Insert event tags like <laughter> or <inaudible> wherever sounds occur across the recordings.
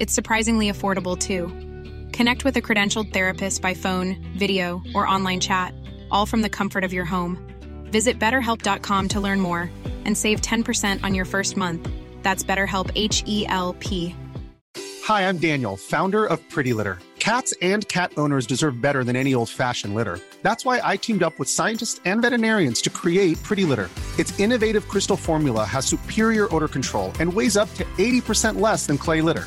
It's surprisingly affordable too. Connect with a credentialed therapist by phone, video, or online chat, all from the comfort of your home. Visit betterhelp.com to learn more and save 10% on your first month. That's BetterHelp H E L P. Hi, I'm Daniel, founder of Pretty Litter. Cats and cat owners deserve better than any old fashioned litter. That's why I teamed up with scientists and veterinarians to create Pretty Litter. Its innovative crystal formula has superior odor control and weighs up to 80% less than clay litter.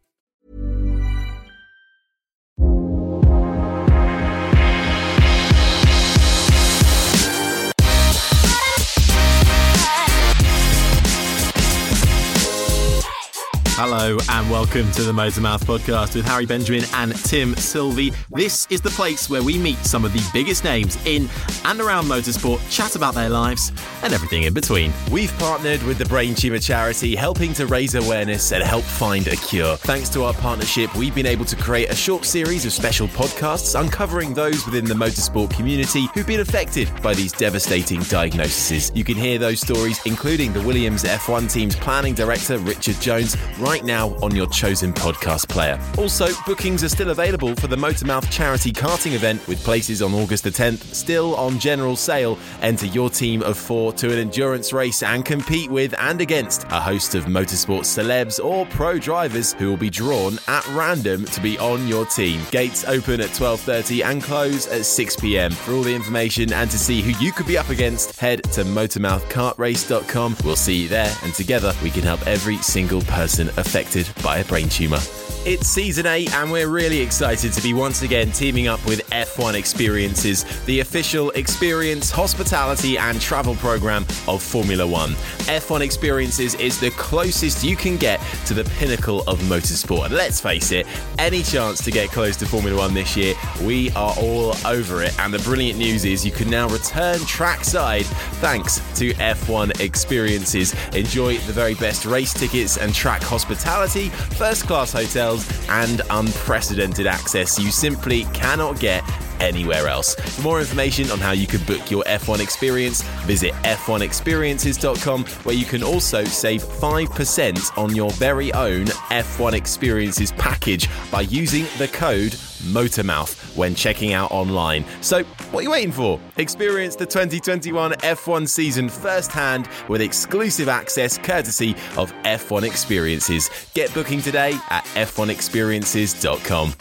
Hello and welcome to the Motormouth podcast with Harry Benjamin and Tim Sylvie. This is the place where we meet some of the biggest names in and around motorsport, chat about their lives and everything in between. We've partnered with the Brain Tumor Charity, helping to raise awareness and help find a cure. Thanks to our partnership, we've been able to create a short series of special podcasts uncovering those within the motorsport community who've been affected by these devastating diagnoses. You can hear those stories, including the Williams F1 team's planning director, Richard Jones, right now on your chosen podcast player. Also, bookings are still available for the Motormouth charity karting event with places on August the 10th still on general sale. Enter your team of four to an endurance race and compete with and against a host of motorsport celebs or pro drivers who will be drawn at random to be on your team. Gates open at 12:30 and close at 6 p.m. For all the information and to see who you could be up against, head to motormouthkartrace.com. We'll see you there and together we can help every single person affected by a brain tumour. It's season 8, and we're really excited to be once again teaming up with F1 Experiences, the official experience, hospitality, and travel program of Formula One. F1 Experiences is the closest you can get to the pinnacle of motorsport. And let's face it, any chance to get close to Formula One this year, we are all over it. And the brilliant news is you can now return trackside thanks to F1 Experiences. Enjoy the very best race tickets and track hospitality, first class hotels, and unprecedented access you simply cannot get anywhere else. For more information on how you can book your F1 experience, visit f1experiences.com, where you can also save 5% on your very own F1 experiences package by using the code MOTORMOUTH when checking out online. So, what are you waiting for? Experience the 2021 F1 season firsthand with exclusive access courtesy of F1 Experiences. Get booking today at f1experiences.com.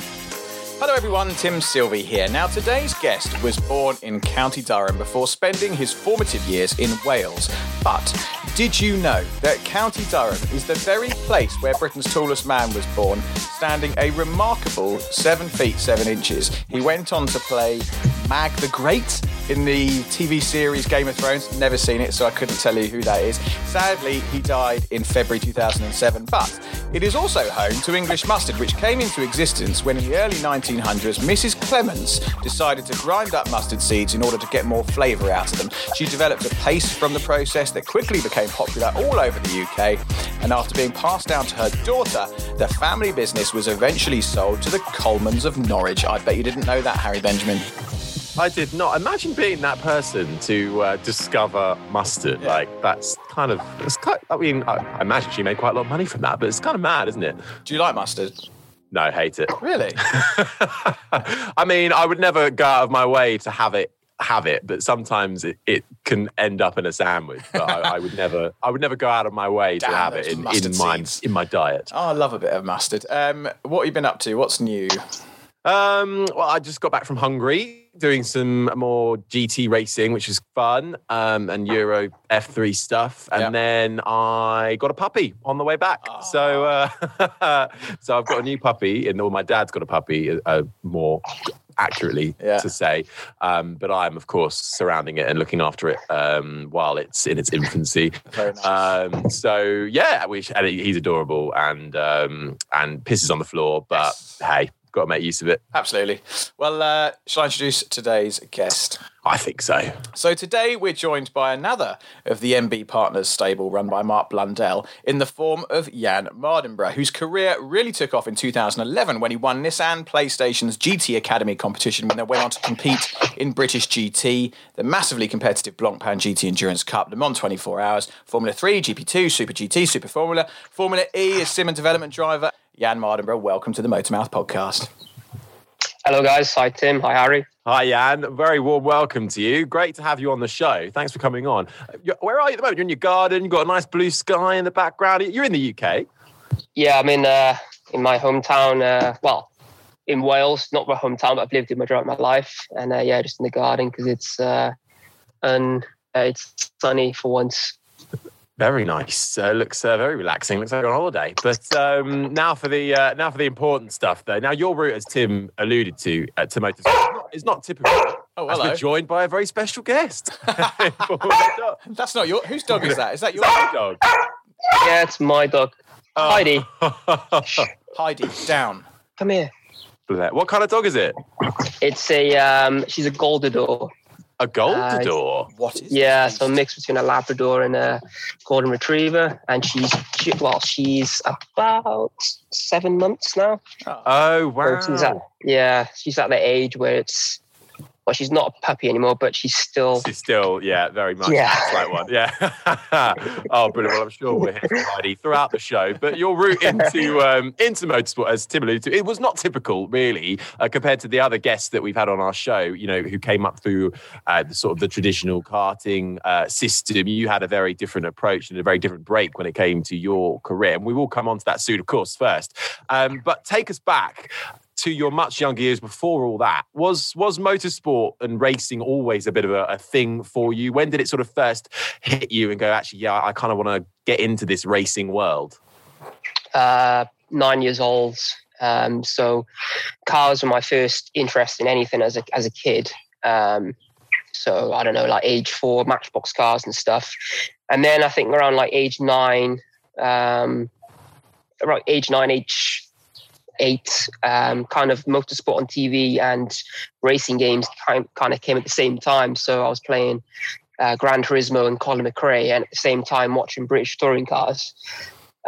Hello everyone, Tim Sylvie here. Now today's guest was born in County Durham before spending his formative years in Wales. But did you know that County Durham is the very place where Britain's tallest man was born, standing a remarkable 7 feet 7 inches? He went on to play Mag the Great in the TV series Game of Thrones. Never seen it, so I couldn't tell you who that is. Sadly, he died in February 2007, but it is also home to English mustard, which came into existence when in the early 1900s Mrs. Clements decided to grind up mustard seeds in order to get more flavour out of them. She developed a paste from the process that quickly became popular all over the UK, and after being passed down to her daughter, the family business was eventually sold to the Colmans of Norwich. I bet you didn't know that, Harry Benjamin. I did not. Imagine being that person to uh, discover mustard. Like that's kind of. It's quite, I mean, I, I imagine she made quite a lot of money from that, but it's kind of mad, isn't it? Do you like mustard? No, I hate it. Really? <laughs> I mean, I would never go out of my way to have it have it, but sometimes it, it can end up in a sandwich. But I, I would never, I would never go out of my way to have it in, in my seeds. in my diet. Oh, I love a bit of mustard. Um, what have you been up to? What's new? Um, well, I just got back from Hungary doing some more GT racing, which is fun, um, and Euro F3 stuff. And Yeah. then I got a puppy on the way back. So, uh, <laughs> so I've got a new puppy, and well, my dad's got a puppy, uh, more accurately Yeah. to say. Um, but I'm, of course, surrounding it and looking after it um, while it's in its infancy. Nice. Um, so yeah, we and he's adorable and um, and pisses on the floor, but Yes. hey, got to make use of it. Absolutely. Well, uh, shall I introduce today's guest? I think so. So today we're joined by another of the MB Partners stable run by Mark Blundell in the form of Jann Mardenborough, whose career really took off in 2011 when he won Nissan PlayStation's GT Academy competition when they went on to compete in British GT, the massively competitive Blancpain GT Endurance Cup, Le Mans 24 Hours, Formula 3, GP2, Super GT, Super Formula, Formula E as sim and development driver. Jann Mardenborough, welcome to the Motormouth podcast. Hello, guys. Hi, Tim. Hi, Harry. Hi, Jann. Very warm welcome to you. Great to have you on the show. Thanks for coming on. Where are you at the moment? You're in your garden. You've got a nice blue sky in the background. You're in the UK. Yeah, I'm in uh, in my hometown. Uh, well, in Wales, not my hometown, but I've lived in majority of my life. And uh, yeah, just in the garden because it's uh, and uh, it's sunny for once. Very nice. Uh, looks uh, very relaxing. Looks like you're on holiday. But um, now for the uh, now for the important stuff, though. Now your route, as Tim alluded to, uh, to motorsport, is not, is not typical. Oh, hello. we're joined by a very special guest. <laughs> <laughs> That's not your. Whose dog is that? Is that your dog? Yeah, it's my dog, Oh. Heidi. <laughs> Heidi? Down. Come here. what kind of dog is it? It's a um, she's a Goldador. A gold Uh. What is? Yeah, so a mix between a Labrador and a Golden Retriever, and she's she, well, she's about seven months now. Oh wow! So she's at, yeah, she's at the age where it's well, she's not a puppy anymore, but she's still She's still, yeah, very much Yeah. like one. Yeah. <laughs> oh, brilliant. Well, I'm sure we'll hear from Heidi throughout the show. But your route into <laughs> um, into motorsport, as Tim alluded to, it was not typical, really, uh, compared to the other guests that we've had on our show. You know, who came up through uh, the sort of the traditional karting uh, system. You had a very different approach and a very different break when it came to your career, and we will come on to that soon, of course. First, um, but take us back to your much younger years before all that was was motorsport and racing always a bit of a, a thing for you when did it sort of first hit you and go actually yeah i kind of want to get into this racing world uh, nine years old. Um, so cars were my first interest in anything as a as a kid. Um, so I don't know, like age four, Matchbox cars and stuff. And then I think around like age nine, um, around age nine, age eight, um, kind of motorsport on TV and racing games kind kind of came at the same time. So I was playing uh, Gran Turismo and Colin McRae, and at the same time watching British touring cars.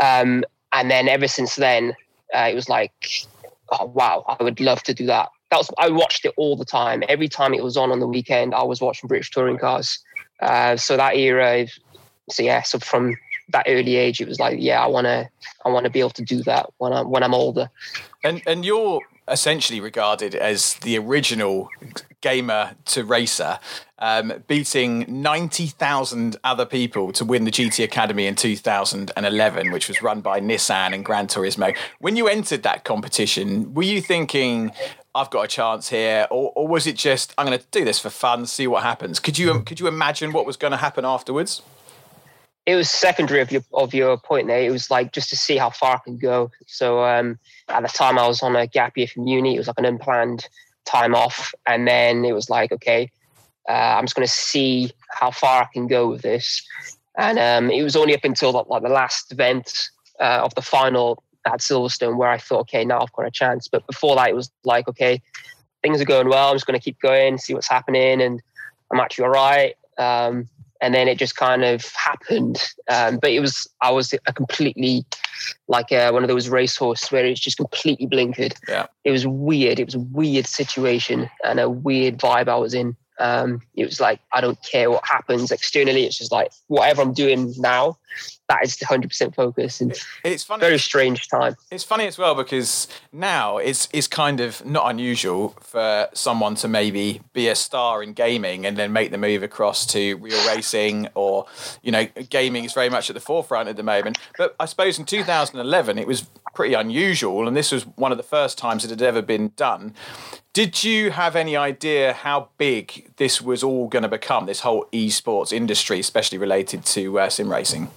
Um, and then ever since then, uh, it was like, oh, wow, I would love to do that. That was I watched it all the time. Every time it was on on the weekend, I was watching British touring cars. Uh, so that era, so yeah, so from that early age, it was like, yeah, I want to, I want to be able to do that when I'm when I'm older. And and you're essentially regarded as the original gamer to racer, um, beating ninety thousand other people to win the GT Academy in 2011, which was run by Nissan and Gran Turismo. When you entered that competition, were you thinking? I've got a chance here, or, or was it just I'm going to do this for fun, see what happens? Could you could you imagine what was going to happen afterwards? It was secondary of your of your point there. It was like just to see how far I can go. So um, at the time, I was on a gap year from uni. It was like an unplanned time off, and then it was like, okay, uh, I'm just going to see how far I can go with this. And um, it was only up until like, the last event uh, of the final at Silverstone where I thought, okay, now I've got a chance. But before that, it was like, okay, things are going well. I'm just going to keep going, see what's happening, and I'm actually all right. Um, and then it just kind of happened. Um, but it was I was a completely like uh, one of those racehorses where it's just completely blinkered. Yeah. It was weird. It was a weird situation and a weird vibe I was in. Um, it was like I don't care what happens externally. It's just like whatever I'm doing now, that is 100 percent focus. And it's funny. Very strange time. It's funny as well because now it's it's kind of not unusual for someone to maybe be a star in gaming and then make the move across to real racing or you know gaming is very much at the forefront at the moment. But I suppose in 2011 it was pretty unusual, and this was one of the first times it had ever been done. Did you have any idea how big this was all going to become, this whole esports industry, especially related to uh, sim racing?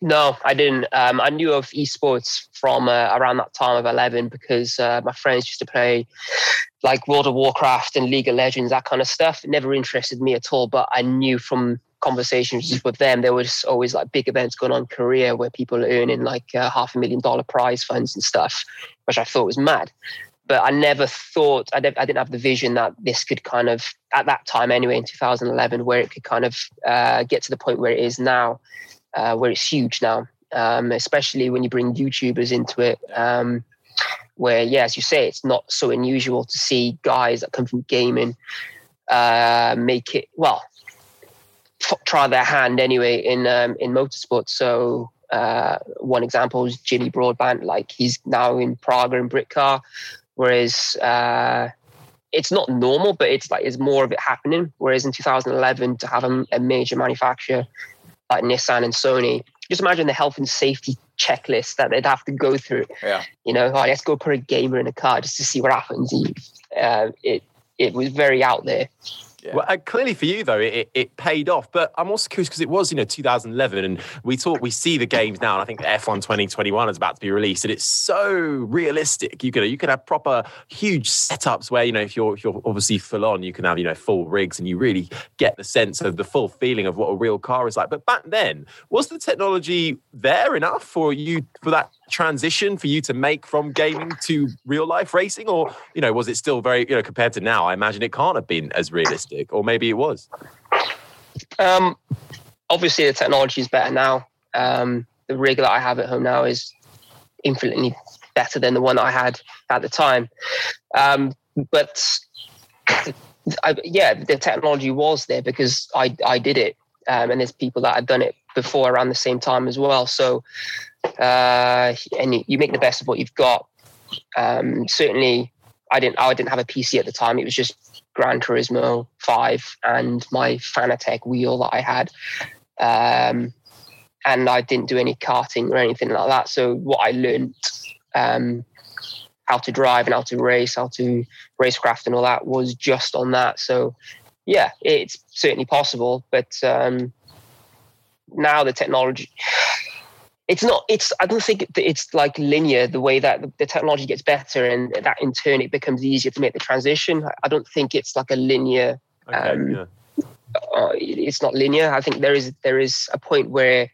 No, I didn't. Um, I knew of esports from uh, around that time of 11 because uh, my friends used to play like World of Warcraft and League of Legends, that kind of stuff. It never interested me at all, but I knew from conversations with them, there was always like big events going on in Korea where people are earning like uh, half a million dollar prize funds and stuff, which I thought was mad but I never thought I, I, didn't have the vision that this could kind of at that time anyway in 2011 where it could kind of uh, get to the point where it is now, uh, where it's huge now, um, especially when you bring YouTubers into it. Um, where yeah, as you say, it's not so unusual to see guys that come from gaming uh, make it well f- try their hand anyway in um, in motorsport. So uh, one example is Jimmy Broadbent. Like he's now in Praga and Britcar. Whereas uh, it's not normal, but it's like it's more of it happening. Whereas in 2011, to have a, a major manufacturer like Nissan and Sony, just imagine the health and safety checklist that they'd have to go through. Yeah. You know, oh, let's go put a gamer in a car just to see what happens. Uh, it it was very out there. Yeah. Well, uh, clearly for you though, it, it paid off. But I'm also curious because it was, you know, 2011, and we talk, we see the games now, and I think the F1 2021 is about to be released, and it's so realistic. You can you can have proper huge setups where you know if you're if you're obviously full on, you can have you know full rigs, and you really get the sense of the full feeling of what a real car is like. But back then, was the technology there enough for you for that transition for you to make from gaming to real life racing? Or you know was it still very you know compared to now i imagine it can't have been as realistic or maybe it was? Um obviously the technology is better now. Um the rig that i have at home now is infinitely better than the one i had at the time. Um but I, yeah the technology was there because i i did it. Um, and there's people that had done it before around the same time as well. So uh, and you, you, make the best of what you've got. Um, certainly, I didn't. I didn't have a PC at the time. It was just Gran Turismo Five and my Fanatec wheel that I had, um, and I didn't do any karting or anything like that. So what I learned. Um, how to drive and how to race, how to racecraft and all that was just on that. So, yeah, it's certainly possible. But um, now the technology, it's not it's i don't think it's like linear the way that the technology gets better and that in turn it becomes easier to make the transition i don't think it's like a linear okay, um, yeah. uh, it's not linear i think there is there is a point where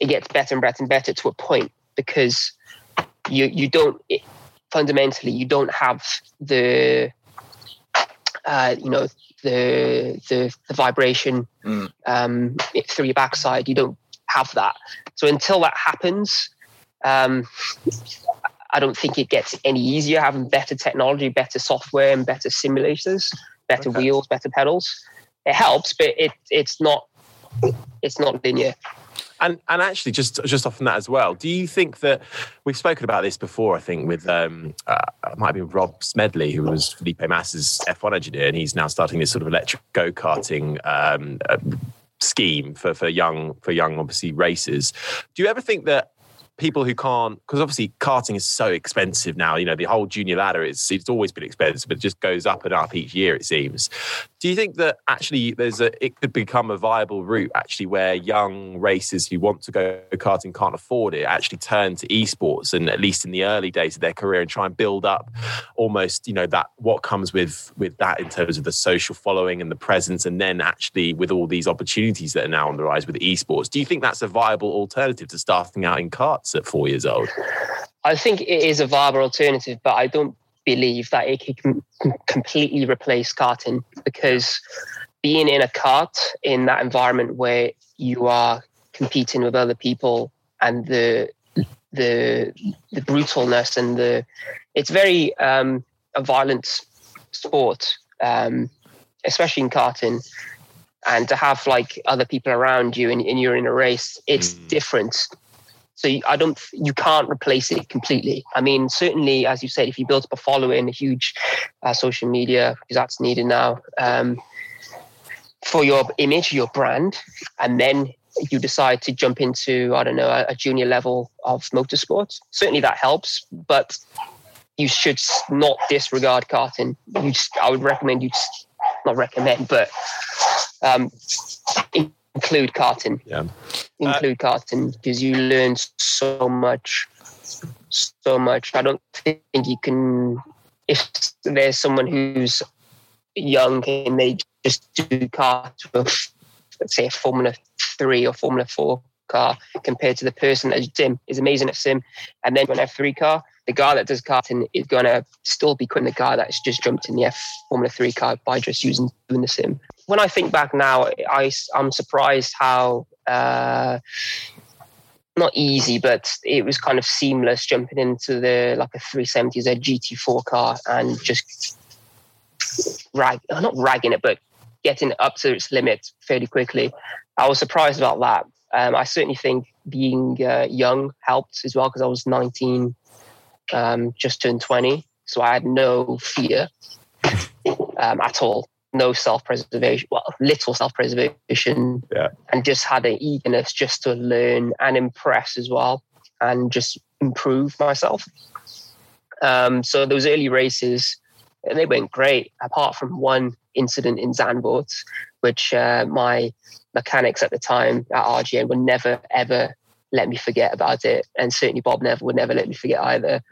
it gets better and better and better to a point because you you don't it, fundamentally you don't have the uh, you know the the, the vibration mm. um, through your backside you don't have that. So until that happens, um, I don't think it gets any easier having better technology, better software, and better simulators, better okay. wheels, better pedals. It helps, but it it's not it's not linear. And and actually, just just off from that as well, do you think that we've spoken about this before? I think with um, uh, it might be Rob Smedley, who was Felipe Massa's F1 engineer, and he's now starting this sort of electric go karting um, uh, scheme for for young for young obviously races. Do you ever think that people who can't because obviously karting is so expensive now you know the whole junior ladder is it's always been expensive but it just goes up and up each year it seems do you think that actually there's a it could become a viable route actually where young racers who want to go karting can't afford it actually turn to esports and at least in the early days of their career and try and build up almost you know that what comes with with that in terms of the social following and the presence and then actually with all these opportunities that are now on the rise with esports do you think that's a viable alternative to starting out in karts at four years old? I think it is a viable alternative, but I don't believe that it can completely replace karting because being in a kart in that environment where you are competing with other people and the the the brutalness and the it's very um, a violent sport um, especially in karting, and to have like other people around you and, and you're in a race, it's Mm. different. So I don't, you can't replace it completely. I mean, certainly, as you said, if you build up a following, a huge uh, social media, because that's needed now um, for your image, your brand, and then you decide to jump into, I don't know, a, a junior level of motorsport. Certainly that helps, but you should not disregard karting. You just, I would recommend you just, not recommend, but um, include karting. Yeah. Uh, include karting because you learn so much, so much. I don't think you can. If there's someone who's young and they just do karts with, let's say, a Formula Three or Formula Four car, compared to the person that Sim is amazing at sim, and then an F3 car, the guy that does karting is gonna still be than the guy that's just jumped in the F Formula Three car by just using doing the sim. When I think back now, I I'm surprised how. Uh, not easy, but it was kind of seamless jumping into the like a 370 Z GT4 car and just rag, not ragging it, but getting it up to its limit fairly quickly. I was surprised about that. Um, I certainly think being uh, young helped as well because I was 19, um, just turned 20, so I had no fear um, at all. No self preservation, well, little self preservation, Yeah. and just had an eagerness just to learn and impress as well, and just improve myself. Um, so those early races, they went great, apart from one incident in Zandvoort, which uh, my mechanics at the time at RJN would never ever let me forget about it, and certainly Bob never would never let me forget either.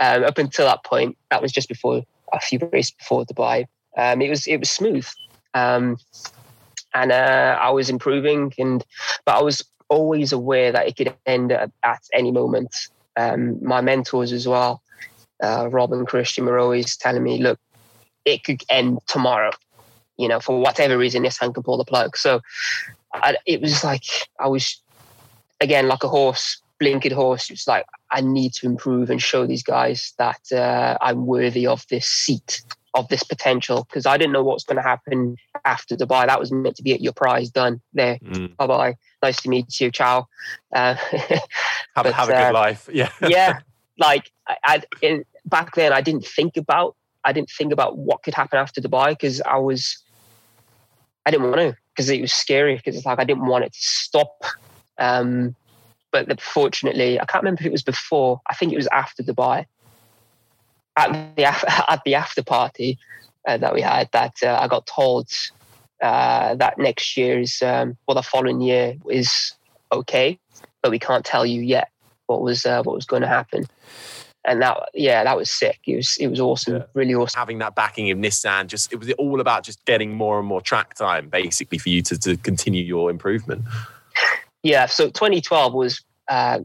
Um, up until that point, that was just before a few races before Dubai. Um, it was it was smooth, um, and uh, I was improving, and but I was always aware that it could end at, at any moment. Um, my mentors as well, uh, Rob and Christian, were always telling me, "Look, it could end tomorrow." You know, for whatever reason, Nissan can pull the plug. So I, it was like I was again like a horse, blinkered horse. It's like I need to improve and show these guys that uh, I'm worthy of this seat, of this potential. Because I didn't know what's going to happen after Dubai. That was meant to be your prize done. There, Mm. bye bye. Nice to meet you. Ciao. Uh, <laughs> Have, But, have a good uh, life. <laughs> Yeah. yeah, like I, I in, back then, I didn't think about I didn't think about what could happen after Dubai because I was I didn't want to because it was scary because it's like I didn't want it to stop. Um, but the, fortunately, I can't remember if it was before. I think it was after Dubai. At the <laughs> at the after party uh, that we had, that uh, I got told uh, that next year's um, well, the following year is okay, but we can't tell you yet what was uh, what was going to happen. And that, yeah, that was sick. It was it was awesome, really awesome. Having that backing of Nissan, just it was all about just getting more and more track time, basically, for you to, to continue your improvement. Yeah, so 2012 was uh,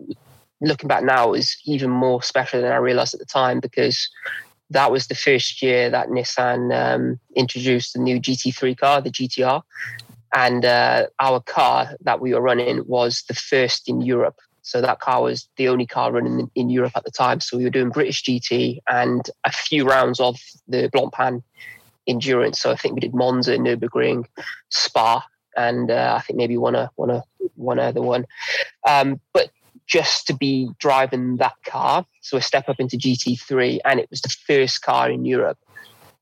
looking back now is even more special than I realized at the time because that was the first year that Nissan um, introduced the new GT3 car, the GTR, and uh, our car that we were running was the first in Europe. So that car was the only car running in, in Europe at the time. So we were doing British GT and a few rounds of the Blancpain endurance. So I think we did Monza, Nürburgring, Spa, and uh, I think maybe one a one a one other one. Um, but just to be driving that car, so a step up into GT3, and it was the first car in Europe.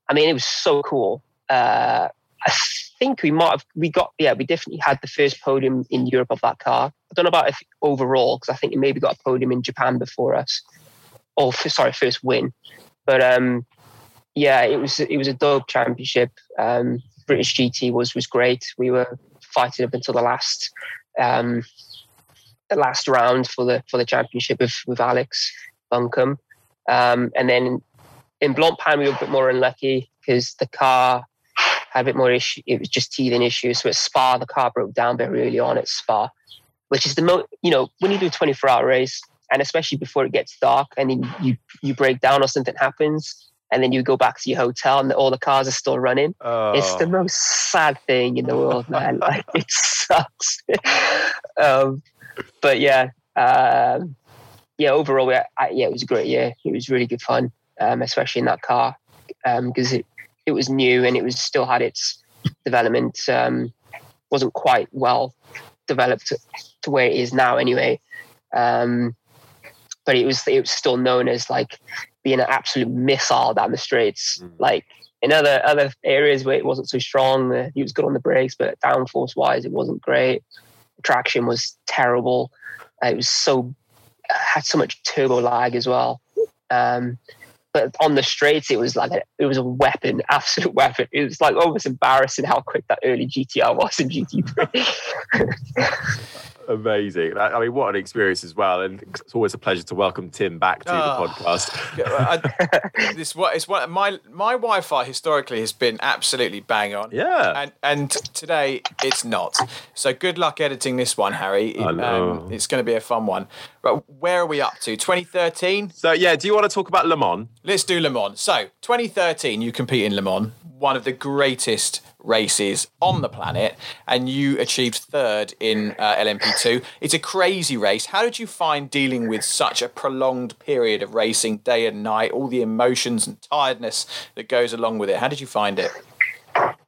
I mean, it was so cool. Uh, I think we might have we got yeah we definitely had the first podium in Europe of that car. I don't know about if overall because I think it maybe got a podium in Japan before us, or sorry first win, but um yeah it was it was a dope championship. Um, British GT was was great. We were fighting up until the last um, the last round for the for the championship with with Alex Buncombe, um, and then in Blancpain we were a bit more unlucky because the car had a bit more issue. It was just teething issues. So at Spa, the car broke down very early on at Spa, which is the most you know when you do a twenty four hour race, and especially before it gets dark, and then you you break down or something happens. And then you go back to your hotel, and all the cars are still running. It's the most sad thing in the world, man. <laughs> like it sucks. <laughs> um, but yeah, um, yeah. Overall, yeah, I, yeah, it was a great year. It was really good fun, um, especially in that car because it it was new and it was still had its development um, wasn't quite well developed to, where it is now, anyway. Um, but it was it was still known as like being an absolute missile down the straights. Mm. Like in other other areas where it wasn't so strong, uh, he was good on the brakes, but downforce wise, it wasn't great. traction was terrible. Uh, it was so had so much turbo lag as well. Um, but on the straights, it was like a, it was a weapon, <laughs> absolute weapon. It was like almost embarrassing how quick that early GTR was in GT3. <laughs> Amazing. I mean, what an experience as well. And it's always a pleasure to welcome Tim back to oh, the podcast. I, <laughs> this what it's what my my Wi-Fi historically has been absolutely bang on. Yeah. And and today it's not. So good luck editing this one, Harry. I know. Um, it's going to be a fun one. But where are we up to? 2013. So yeah, do you want to talk about Le Mans? Let's do Le Mans. So 2013, you compete in Le Mans, one of the greatest races on the planet, and you achieved third in uh, LMP2. It's a crazy race. How did you find dealing with such a prolonged period of racing, day and night, all the emotions and tiredness that goes along with it? How did you find it?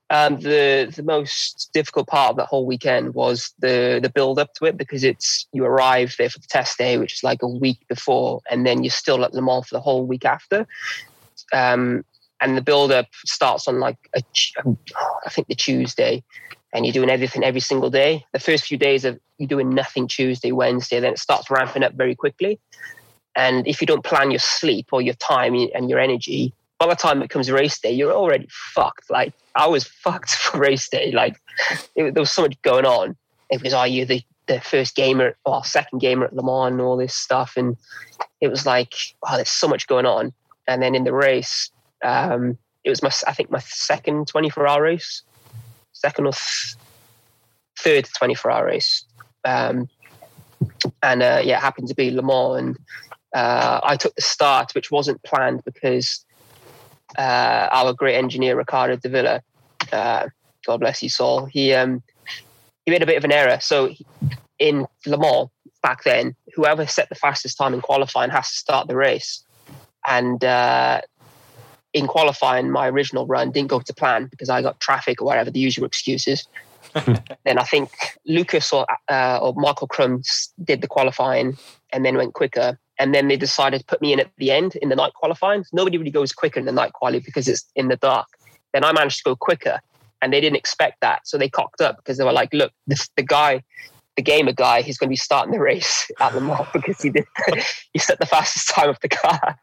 Um, the the most difficult part of that whole weekend was the the build up to it because it's you arrive there for the test day, which is like a week before, and then you're still at Le Mans for the whole week after. Um, and the build up starts on like a, I think the Tuesday, and you're doing everything every single day. The first few days of you're doing nothing Tuesday, Wednesday, then it starts ramping up very quickly. And if you don't plan your sleep or your time and your energy, by the time it comes race day, you're already fucked. Like I was <laughs> fucked for race day. Like it, there was so much going on. It was, are you the, the first gamer or second gamer at Le Mans and all this stuff? And it was like, oh, there's so much going on. And then in the race, um, it was my, I think, my second 24 hour race, second or th- third 24 hour race. Um, and uh, yeah, it happened to be Le Mans. And uh, I took the start, which wasn't planned because uh, our great engineer, Ricardo de Villa, uh, God bless his soul, he, um, he made a bit of an error. So in Le Mans back then, whoever set the fastest time in qualifying has to start the race. And uh, in qualifying, my original run didn't go to plan because I got traffic or whatever, the usual excuses. <laughs> then I think Lucas or, uh, or Michael Krumm did the qualifying and then went quicker. And then they decided to put me in at the end in the night qualifying. Nobody really goes quicker in the night quality because it's in the dark. Then I managed to go quicker and they didn't expect that. So they cocked up because they were like, look, the, the guy, the gamer guy, he's going to be starting the race at the mall <laughs> because he did, <laughs> he set the fastest time of the car.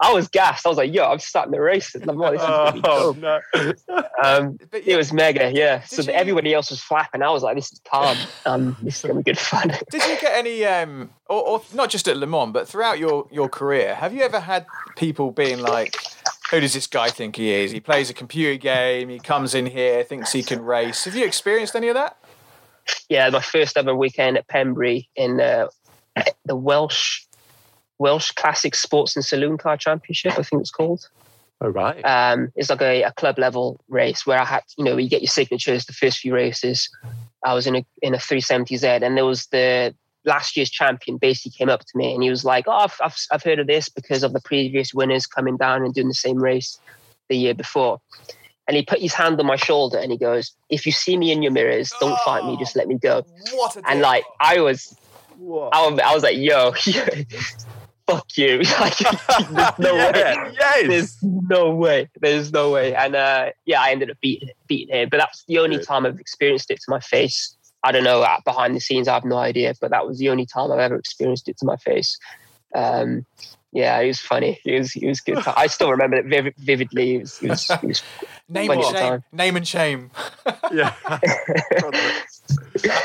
I was gassed. I was like, yo, I'm starting the race. And I'm like, this is <laughs> oh, no. um, it was mega, yeah. So you, everybody else was flapping. I was like, this is calm. Um, <laughs> this is going to be good fun. <laughs> Did you get any, um, or, or, not just at Le Mans, but throughout your, your career, have you ever had people being like, who does this guy think he is? He plays a computer game. He comes in here, thinks he can race. Have you experienced any of that? Yeah, my first ever weekend at Pembrey in uh, the Welsh Welsh Classic Sports and Saloon Car Championship, I think it's called. Oh, right. Um, it's like a, a, club level race where I had, you know, you get your signatures the first few races. I was in a in a 370Z, and there was the last year's champion basically came up to me and he was like, "Oh, I've, I've, I've heard of this because of the previous winners coming down and doing the same race the year before." And he put his hand on my shoulder and he goes, "If you see me in your mirrors, don't oh, fight me. Just let me go." What and like I was, I was, I was like, "Yo." <laughs> fuck you. <laughs> there's no <laughs> yeah, way. Yes. There's no way. There's no way. And uh, yeah, I ended up beating beating him. But that's the only Good. time I've experienced it to my face. I don't know. Behind the scenes, I have no idea. But that was the only time I've ever experienced it to my face. Um, yeah, it was funny. It was it was good. I still remember it vivid, vividly. It was, it was, it was <laughs> name and shame. Name and shame. yeah.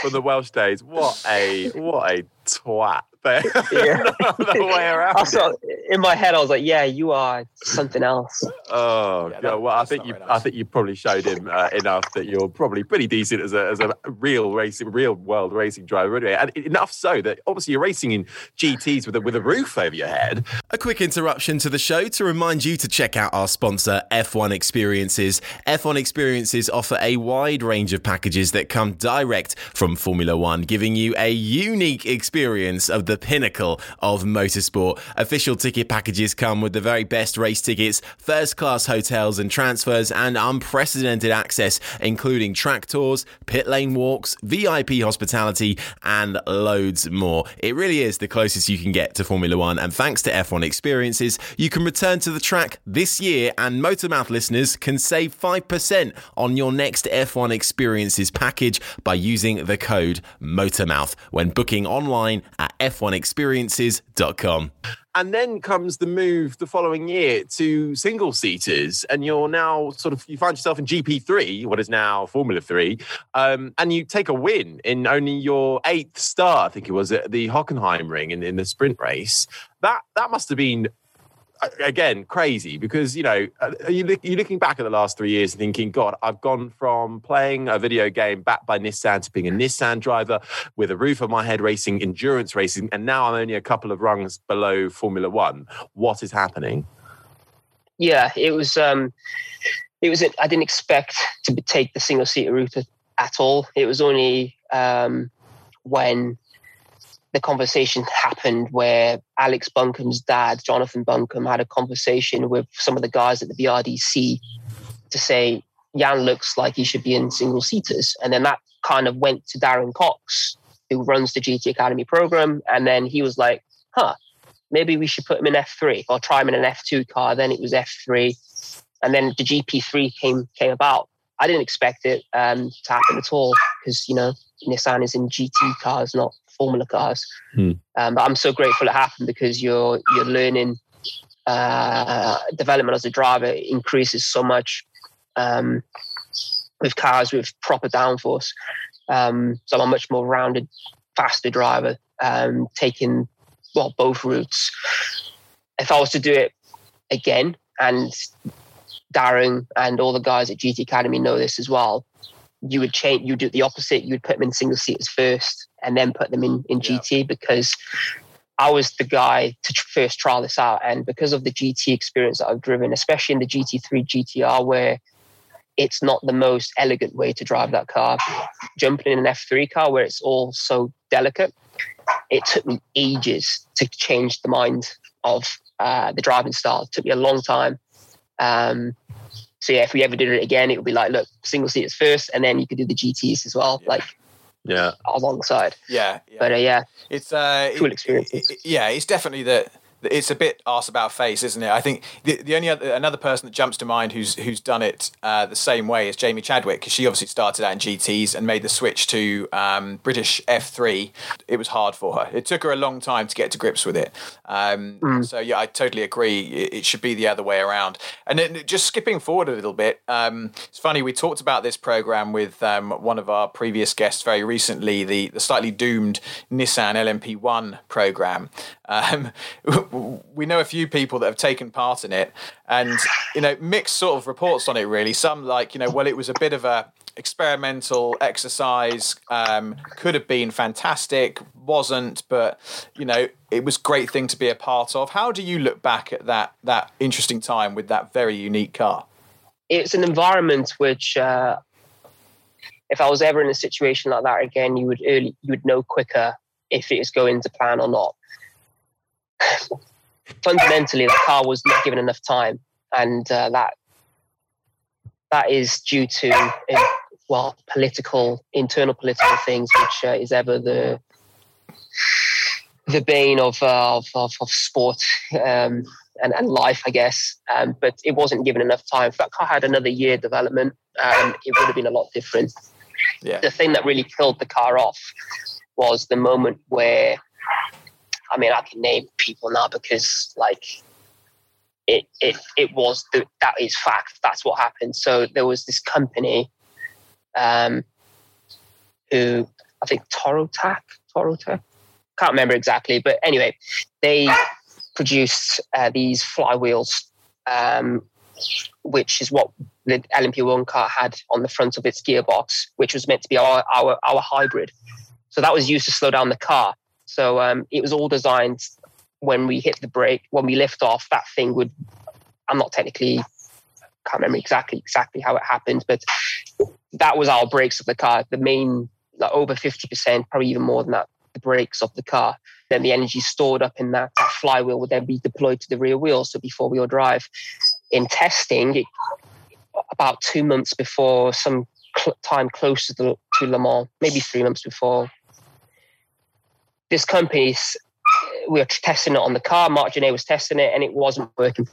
From the Welsh days, what a what a twat but <laughs> yeah. the way <laughs> around. Also, in my head, I was like, "Yeah, you are something else." Oh, yeah, that, well, I think you, nice. I think you probably showed him uh, enough that you're probably pretty decent as a as a real racing, real world racing driver, anyway. And enough so that obviously you're racing in GTS with a with a roof over your head. A quick interruption to the show to remind you to check out our sponsor, F1 Experiences. F1 Experiences offer a wide range of packages that come direct from Formula One, giving you a unique experience of the the pinnacle of motorsport. Official ticket packages come with the very best race tickets, first class hotels and transfers, and unprecedented access, including track tours, pit lane walks, VIP hospitality, and loads more. It really is the closest you can get to Formula One, and thanks to F1 Experiences, you can return to the track this year, and Motormouth listeners can save 5% on your next F1 Experiences package by using the code MOTORMOUTH when booking online at f1experiences.com. And then comes the move the following year to single seaters, and you're now sort of you find yourself in GP3, what is now Formula Three, um, and you take a win in only your eighth start, I think it was at the Hockenheim Ring in, in the sprint race. That that must have been again crazy because you know uh, you, you're looking back at the last three years and thinking god i've gone from playing a video game backed by nissan to being a nissan driver with a roof on my head racing endurance racing and now i'm only a couple of rungs below formula one. What is happening? Yeah it was um it was i didn't expect to take the single seater route at all. It was only um when the conversation happened where Alex Buncombe's dad, Jonathan Buncombe, had a conversation with some of the guys at the BRDC to say, Jann looks like he should be in single seaters. And then that kind of went to Darren Cox, who runs the GT Academy program. And then he was like, huh, maybe we should put him in F3 or try him in an F2 car. Then it was F3. And then the GP3 came came about. I didn't expect it um, to happen at all because, you know, Nissan is in GT cars, not Formula cars. Hmm. Um, but I'm so grateful it happened because you're you're learning uh, development as a driver increases so much um, with cars with proper downforce. Um, so I'm a much more rounded, faster driver, um, taking well both routes. If I was to do it again, and Darren and all the guys at GT Academy know this as well, you would change. You do the opposite. You would put them in single seaters first, and then put them in in yeah. GT because I was the guy to first trial this out, and because of the GT experience that I've driven, especially in the GT3 GTR, where it's not the most elegant way to drive that car. Jumping in an F3 car where it's all so delicate, it took me ages to change the mind of uh, the driving style. It took me a long time. Um, so yeah, if we ever did it again, it would be like, look, single seaters first, and then you could do the GTs as well. Yeah. Like yeah. Alongside yeah, yeah. but uh, yeah. It's uh cool experience yeah it's definitely that it's a bit ass about face, isn't it? I think the, the only other, another person that jumps to mind who's who's done it uh, the same way is Jamie Chadwick because she obviously started out in GTS and made the switch to um, British F3. It was hard for her. It took her a long time to get to grips with it. Um, mm. So yeah, I totally agree. It, it, should be the other way around. And then just skipping forward a little bit, um, it's funny we talked about this program with um, one of our previous guests very recently, the the slightly doomed Nissan LMP1 program. We know a few people that have taken part in it, and you know, mixed sort of reports on it. Really, some like you know, well, it was a bit of a experimental exercise. Um, could have been fantastic, wasn't, but you know, it was great thing to be a part of. How do you look back at that that interesting time with that very unique car? It's an environment which. Uh, if I was ever in a situation like that again, you would early, you would know quicker if it is going to plan or not fundamentally, the car was not given enough time, and uh, that that is due to uh, well political internal political things, which uh, is ever the the bane of uh, of, of, of, sport um, and, and life, I guess. Um, but it wasn't given enough time. If that car had another year development, um, it would have been a lot different. Yeah. The thing that really killed the car off was the moment where I mean, I can name people now because like it it it was the, that is fact. That's what happened. So there was this company, um, who I think Torotrak, Torotrak, can't remember exactly, but anyway, they produced uh, these flywheels, um, which is what the LMP1 car had on the front of its gearbox, which was meant to be our our, our hybrid. So that was used to slow down the car. So um, it was all designed when we hit the brake, when we lift off, that thing would. I'm not technically can't remember exactly exactly how it happened, but that was our brakes of the car. The main, like over fifty percent, probably even more than that, the brakes of the car. then the energy stored up in that, that flywheel would then be deployed to the rear wheel, so before wheel drive. In testing, it, about two months before some cl- time closer to, the to Le Mans, maybe three months before, this company, we were testing it on the car. Marc Gené was testing it, and it wasn't working.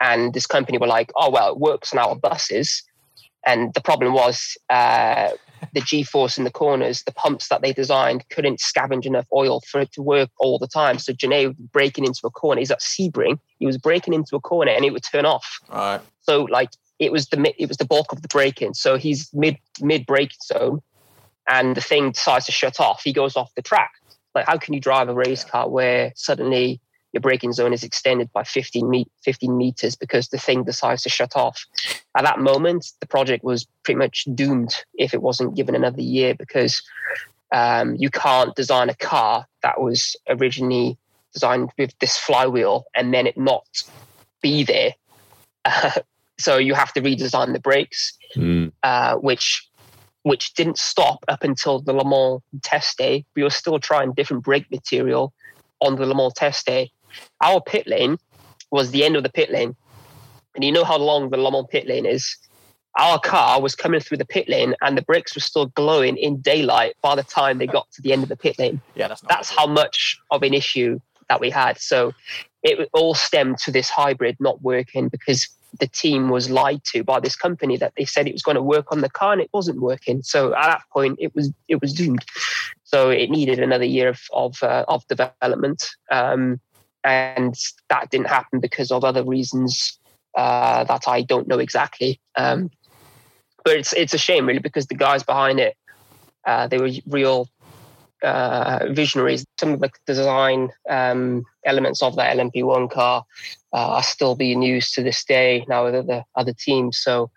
And this company were like, "Oh well, it works on our buses." And the problem was uh, the G-force in the corners, the pumps that they designed couldn't scavenge enough oil for it to work all the time. So Gené breaking into a corner, he's at Sebring, he was breaking into a corner and it would turn off. Right. So like it was the it was the bulk of the braking. So he's mid mid brake zone, and the thing decides to shut off. He goes off the track. Like how can you drive a race car where suddenly your braking zone is extended by 15, me- 15 meters because the thing decides to shut off. At that moment, the project was pretty much doomed if it wasn't given another year because um, you can't design a car that was originally designed with this flywheel and then it not be there. Uh, <laughs> so you have to redesign the brakes, Mm. uh, which which didn't stop up until the Le Mans test day. We were still trying different brake material on the Le Mans test day. Our pit lane was the end of the pit lane. And you know how long the Le Mans pit lane is? Our car was coming through the pit lane and the brakes were still glowing in daylight by the time they got to the end of the pit lane. Yeah, that's That's how much of an issue that we had. So it all stemmed to this hybrid not working because the team was lied to by this company that they said it was going to work on the car and it wasn't working. So at that point, it was it was doomed. So it needed another year of of, uh, of development, um, and that didn't happen because of other reasons uh, that I don't know exactly. Um, but it's it's a shame really because the guys behind it, uh, they were real uh, visionaries. Some of the design um, elements of that LMP1 car uh, are still being used to this day now with other other teams. So,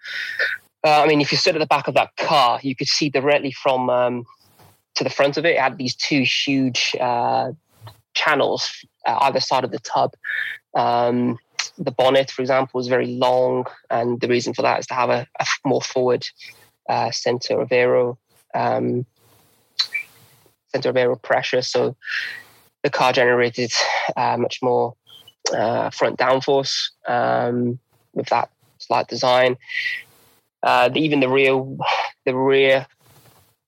uh, I mean, if you stood at the back of that car, you could see directly from um, to the front of it. It had these two huge uh, channels uh, either side of the tub. Um, the bonnet, for example, was very long, and the reason for that is to have a, a more forward uh, center of aero. Um, center of aero pressure. So the car generated uh, much more uh, front downforce um, with that slight design. Uh, even the rear, the rear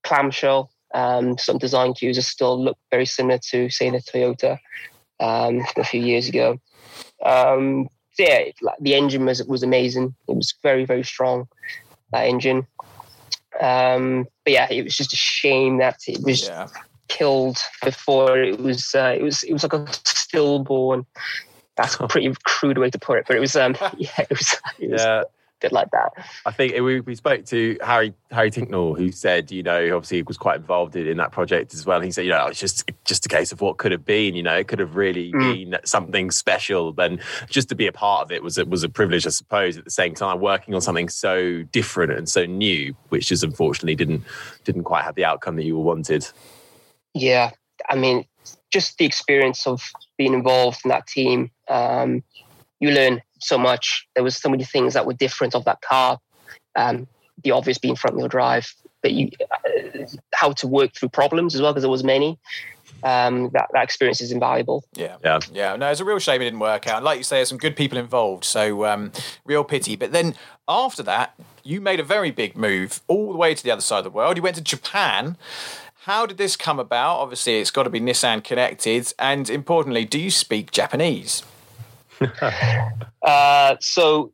clamshell, um, some design cues are still look very similar to, say, the Toyota um, <laughs> a few years ago. Um, so yeah, the engine was was amazing. It was very very strong. That engine. Um, but yeah, it was just a shame that it was Yeah. Killed before it was uh, it was it was like a stillborn. That's a pretty crude way to put it, but it was um <laughs> yeah it was it was Yeah. a bit like that. I think we, we spoke to Harry Harry Tinknell, who said, you know, obviously he was quite involved in, in that project as well. He said, you know, it's just just a case of what could have been. You know, it could have really Mm. been something special. And just to be a part of it was a, was a privilege, I suppose. At the same time, working on something so different and so new, which just unfortunately didn't didn't quite have the outcome that you were wanted. Yeah, I mean, just the experience of being involved in that team, um, you learn so much. There was so many things that were different of that car. Um, the obvious being front wheel drive, but you uh, how to work through problems as well because there was many. Um, that that experience is invaluable. Yeah. Yeah. Yeah. No, it's a real shame it didn't work out. Like you say, there's some good people involved. So, um, real pity. But then after that, you made a very big move all the way to the other side of the world. You went to Japan. How did this come about? Obviously, it's got to be Nissan connected. And importantly, do you speak Japanese? <laughs> Uh, so,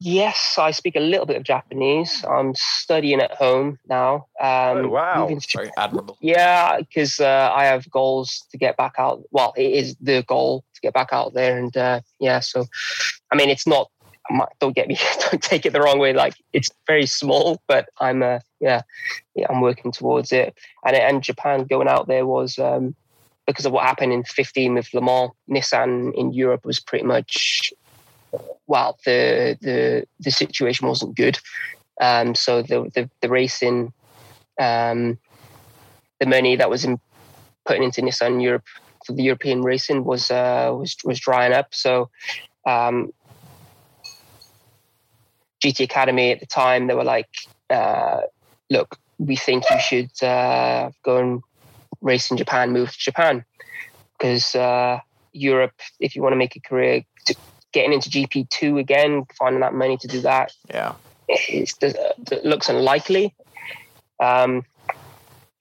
yes, I speak a little bit of Japanese. I'm studying at home now. Um, Oh, wow. moving to Very admirable. Yeah, because uh, I have goals to get back out. Well, it is the goal to get back out there, and uh, yeah. So, I mean, it's not. I'm Don't get me. <laughs> Don't take it the wrong way. Like it's very small, but I'm. Uh, yeah, yeah. I'm working towards it. And and Japan going out there was um, because of what happened in 15 with Le Mans. Nissan in Europe was pretty much. Well, the the the situation wasn't good. Um, so the the, the racing um, the money that was in, putting into Nissan Europe for the European racing was uh, was was drying up. So um, GT Academy at the time they were like, uh, "Look, we think you should uh, go and race in Japan, move to Japan." because uh, Europe, if you want to make a career, to, getting into GP two again, finding that money to do that, Yeah. it's, it looks unlikely. Um,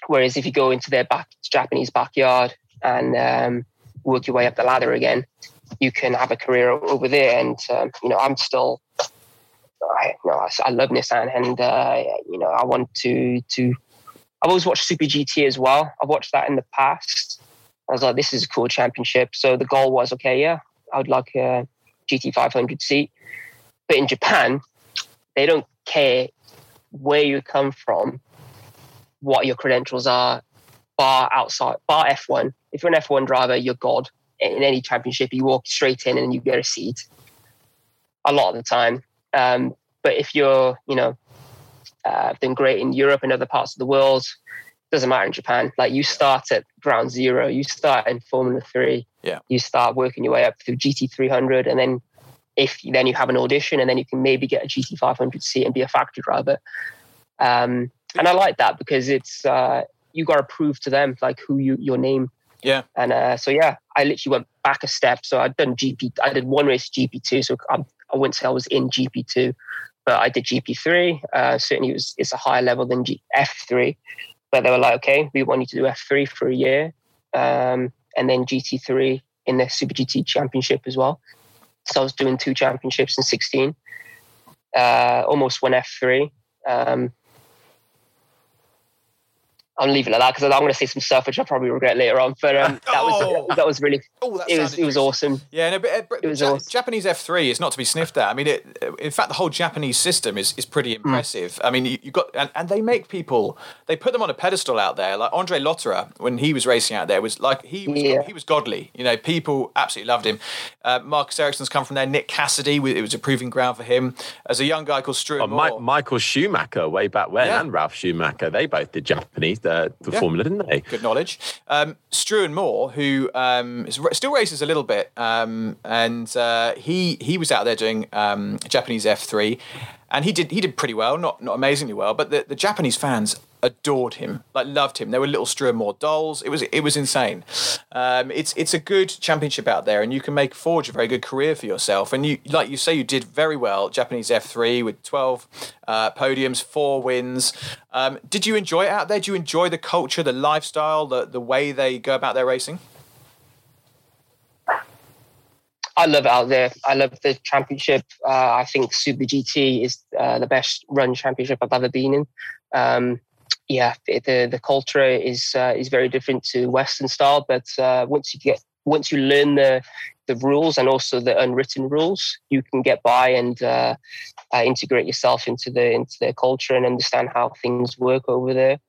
whereas if you go into their back Japanese backyard and um, work your way up the ladder again, you can have a career over there. And um, you know, I'm still, I, know, I, I love Nissan, and uh, you know, I want to to. I've always watched Super GT as well. I've watched that in the past. I was like, this is a cool championship. So the goal was, okay, yeah, I would like a GT 500 seat. But in Japan, they don't care where you come from, what your credentials are, bar outside, bar F1. If you're an F1 driver, you're God. In any championship, you walk straight in and you get a seat. A lot of the time. Um, but if you're, you know, uh, done great in Europe and other parts of the world, doesn't matter in Japan. Like you start at ground zero, you start in Formula Three, Yeah. you start working your way up through GT 300, and then if then you have an audition, and then you can maybe get a GT 500 seat and be a factory driver. Um, and I like that because it's uh, you got to prove to them like who you your name. Yeah. And uh, so yeah, I literally went back a step. So I'd done GP. I did one race GP two. So I, I wouldn't say I was in GP two, but I did GP three. Uh, certainly, it was it's a higher level than G- F three. But they were like, okay, we want you to do F three for a year, um, and then GT three in the Super GT Championship as well. So I was doing two championships in sixteen. Uh, almost won F three. Um, I'll leaving it like that because I'm going to say some stuff which I'll probably regret later on. But um, <laughs> that was Oh. that was really <laughs> Oh, that it was it was awesome. Yeah, no, but, uh, but It was Ja- awesome. Japanese F3 is not to be sniffed at. I mean, it, in fact, the whole Japanese system is, is Mm. pretty impressive. I mean, you, you got, and, and they make people, they put them on a pedestal out there. Like Andre Lotterer, when he was racing out there, was like, he was, Yeah. he was godly. You know, people absolutely loved him. Uh, Marcus Ericsson's come from there. Nick Cassidy, it was a proving ground for him. As a young guy called Struan Oh, Michael Schumacher, way back when, Yeah. and Ralf Schumacher, they both did Japanese uh, the Yeah. Formula, didn't they? good knowledge. Um, Struan Moore, who um, is, still races a little bit, um, and uh, he he was out there doing um, Japanese F three, and he did he did pretty well, not not amazingly well, but the, the Japanese fans adored him, like loved him. They were little Struan Moore dolls. It was it was insane. Um, it's it's a good championship out there, and you can make forge a very good career for yourself. And you like you say, you did very well Japanese F three with twelve uh, podiums, four wins. Um, did you enjoy it out there? Do you enjoy the culture, the lifestyle, the the way they go about their racing? I love it out there. I love the championship. Uh, I think Super GT is uh, the best run championship I've ever been in. Um, yeah, the the culture is uh, is very different to Western style, but uh, once you get once you learn the the rules and also the unwritten rules, you can get by and uh, uh, integrate yourself into the into their culture and understand how things work over there.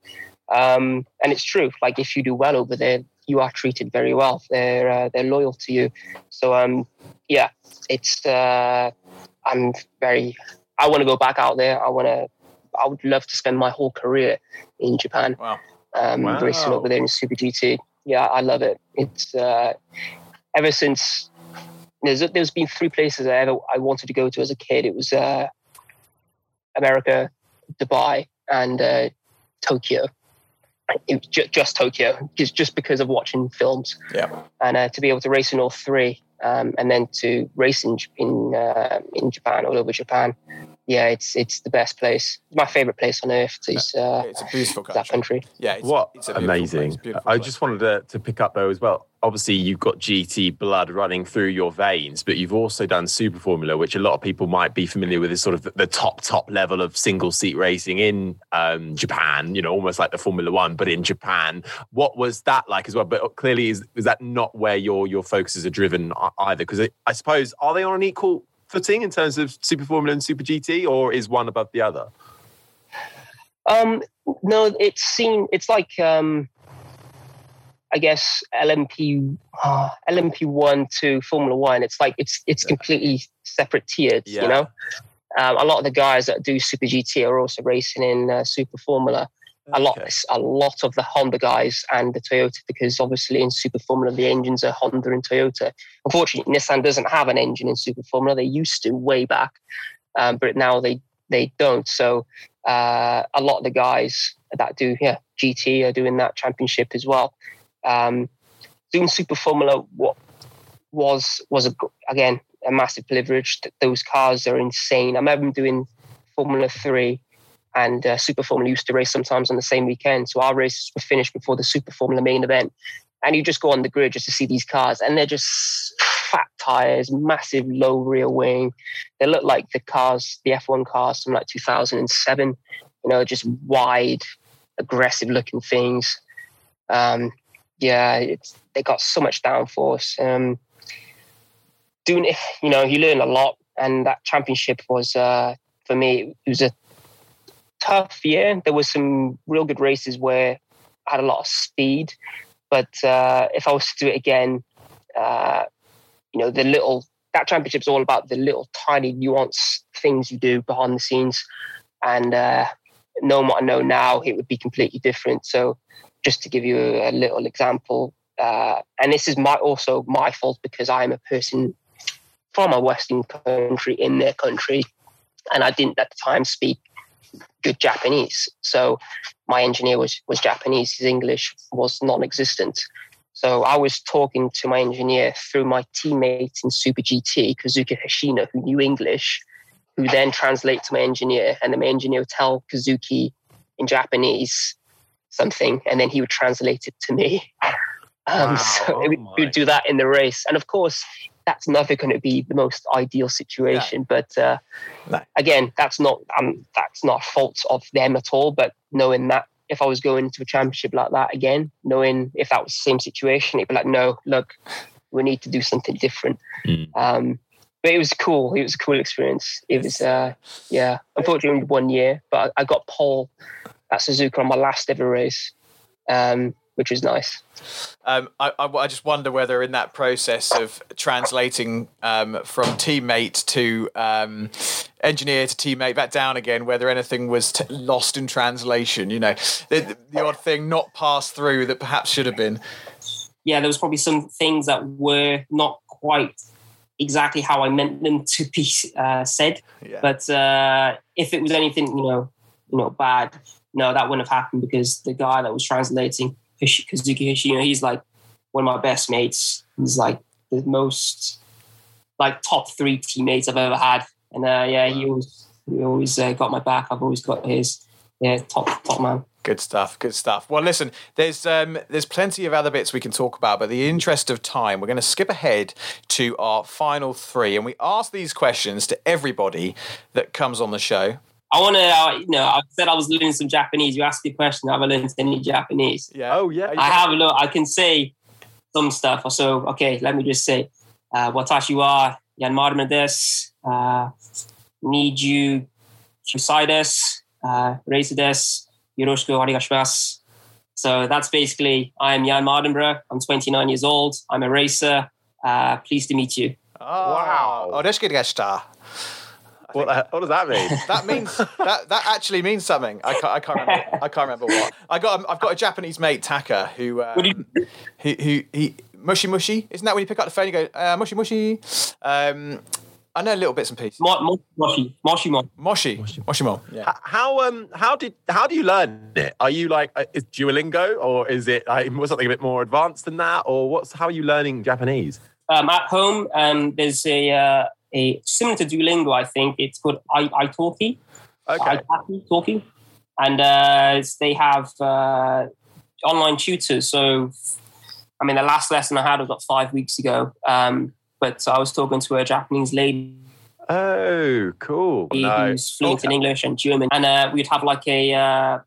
Um, and it's true. Like if you do well over there, you are treated very well. They're uh, they're loyal to you. So um, yeah, it's uh, I'm very. I want to go back out there. I want to. I would love to spend my whole career in Japan, Wow. um, Wow. racing over there in Super GT. Yeah, I love it. It's uh, ever since there's there's been three places I ever I wanted to go to as a kid. It was uh, America, Dubai, and uh, Tokyo. It ju- just Tokyo, just just because of watching films Yeah. and uh, to be able to race in all three, um, and then to race in in uh, in Japan, all over Japan. Yeah, it's it's the best place. My favorite place on earth is uh, It's a beautiful that country. country. Yeah, it's, what it's a beautiful amazing! place, beautiful I place. just wanted to, to pick up though as well. Obviously, you've got GT blood running through your veins, but you've also done Super Formula, which a lot of people might be familiar with Is sort of the, the top top level of single seat racing in um, Japan. You know, almost like the Formula One, but in Japan. What was that like as well? But clearly, is is that not where your your focuses are driven either? Because I suppose are they on an equal footing in terms of Super Formula and Super GT, or is one above the other? Um, no, it's seen. It's like um, I guess LMP, uh, LMP one to Formula One. It's like it's it's completely separate tiered. Yeah. You know, um, a lot of the guys that do Super GT are also racing in uh, Super Formula. A lot, a lot of the Honda guys and the Toyota, because obviously in Super Formula the engines are Honda and Toyota. Unfortunately, Nissan doesn't have an engine in Super Formula. They used to way back, um, but now they they don't. So uh, a lot of the guys that do yeah GT are doing that championship as well. Um, doing Super Formula what was was a, again a massive privilege. Those cars are insane. I remember doing Formula Three and uh, Super Formula used to race sometimes on the same weekend. So our races were finished before the Super Formula main event. And you just go on the grid just to see these cars, and they're just fat tires, massive low rear wing. They look like the cars, the F1 cars from like 2007, you know, just wide, aggressive looking things. Um, yeah, it's, they got so much downforce. Um, doing it, you know, you learn a lot. And that championship was, uh, for me, it was a tough year. There was some real good races where I had a lot of speed. But uh, if I was to do it again, uh, you know, the little that championship's all about the little tiny nuance things you do behind the scenes. And uh, knowing what I know now, it would be completely different. So just to give you a, little example, uh, and this is my also my fault because I'm a person from a Western country in their country, and I didn't at the time speak good Japanese. So my engineer was was Japanese. His English was non-existent. So I was talking to my engineer through my teammate in Super GT, Kazuki Hoshino, who knew English, who then translate to my engineer, and then my engineer would tell Kazuki in Japanese something, and then he would translate it to me. <laughs> Um, wow. So oh we would do that in the race, and of course, that's never going to be the most ideal situation. Yeah. But uh, no. again, that's not um, that's not fault of them at all. But knowing that if I was going to a championship like that again, knowing if that was the same situation, it'd be like, no, look, we need to do something different. Mm. Um, but it was cool. It was a cool experience. It was, uh, yeah, unfortunately only one year, but I got pole at Suzuka on my last ever race. Um, which is nice. Um, I, I, I, just wonder whether in that process of translating um, from teammate to um, engineer to teammate back down again, whether anything was t- lost in translation, you know, the, the odd thing not passed through that perhaps should have been. Yeah, there was probably some things that were not quite exactly how I meant them to be uh, said. Yeah. But uh, if it was anything, you know, you know, bad, no, that wouldn't have happened because the guy that was translating Kazuki Hoshino, he's like one of my best mates. He's like the most like top three teammates I've ever had, and uh, yeah, he always he always uh, got my back. I've always got his. Yeah, top top man. Good stuff. Good stuff. Well, listen, there's um, there's plenty of other bits we can talk about, but the interest of time, we're going to skip ahead to our final three, and we ask these questions to everybody that comes on the show. I want to, uh, you know, I said I was learning some Japanese. You asked me a question. Have I learned any Japanese? Yeah. Oh, yeah. I have a look. I can say some stuff. So, okay, let me just say, uh, watashi wa yanmaru desu. Uh, need you kusai desu. Uh, desu. Yoroshiku arigashimasu. So that's basically, I'm Jann Mardenborough. I'm 29 years old. I'm a racer. Uh, pleased to meet you. Oh, wow. oh Oreshikudeshita. What, the, what does that mean? that means that that actually means something. I can't, I can't remember. I can't remember what. I got. I've got a Japanese mate, Taka, who um, who who he mushy mushy. Isn't that when you pick up the phone? You go uh, mushy mushy. Um, I know little bits and pieces. Mo- moshi, moshi, mo. moshi, moshi, mo. Yeah. How um how did how do you learn it? Are you like uh, is Duolingo or is it like, something a bit more advanced than that, or what's how are you learning Japanese? Um, at home, um, there's a uh, a similar to Duolingo, I think it's called I, italki. Okay. Italki, and uh, they have uh, online tutors. So, I mean, the last lesson I had was about five weeks ago. Um, but I was talking to a Japanese lady. Oh, cool! Who's fluent okay. in English and German, and uh, we'd have like a uh,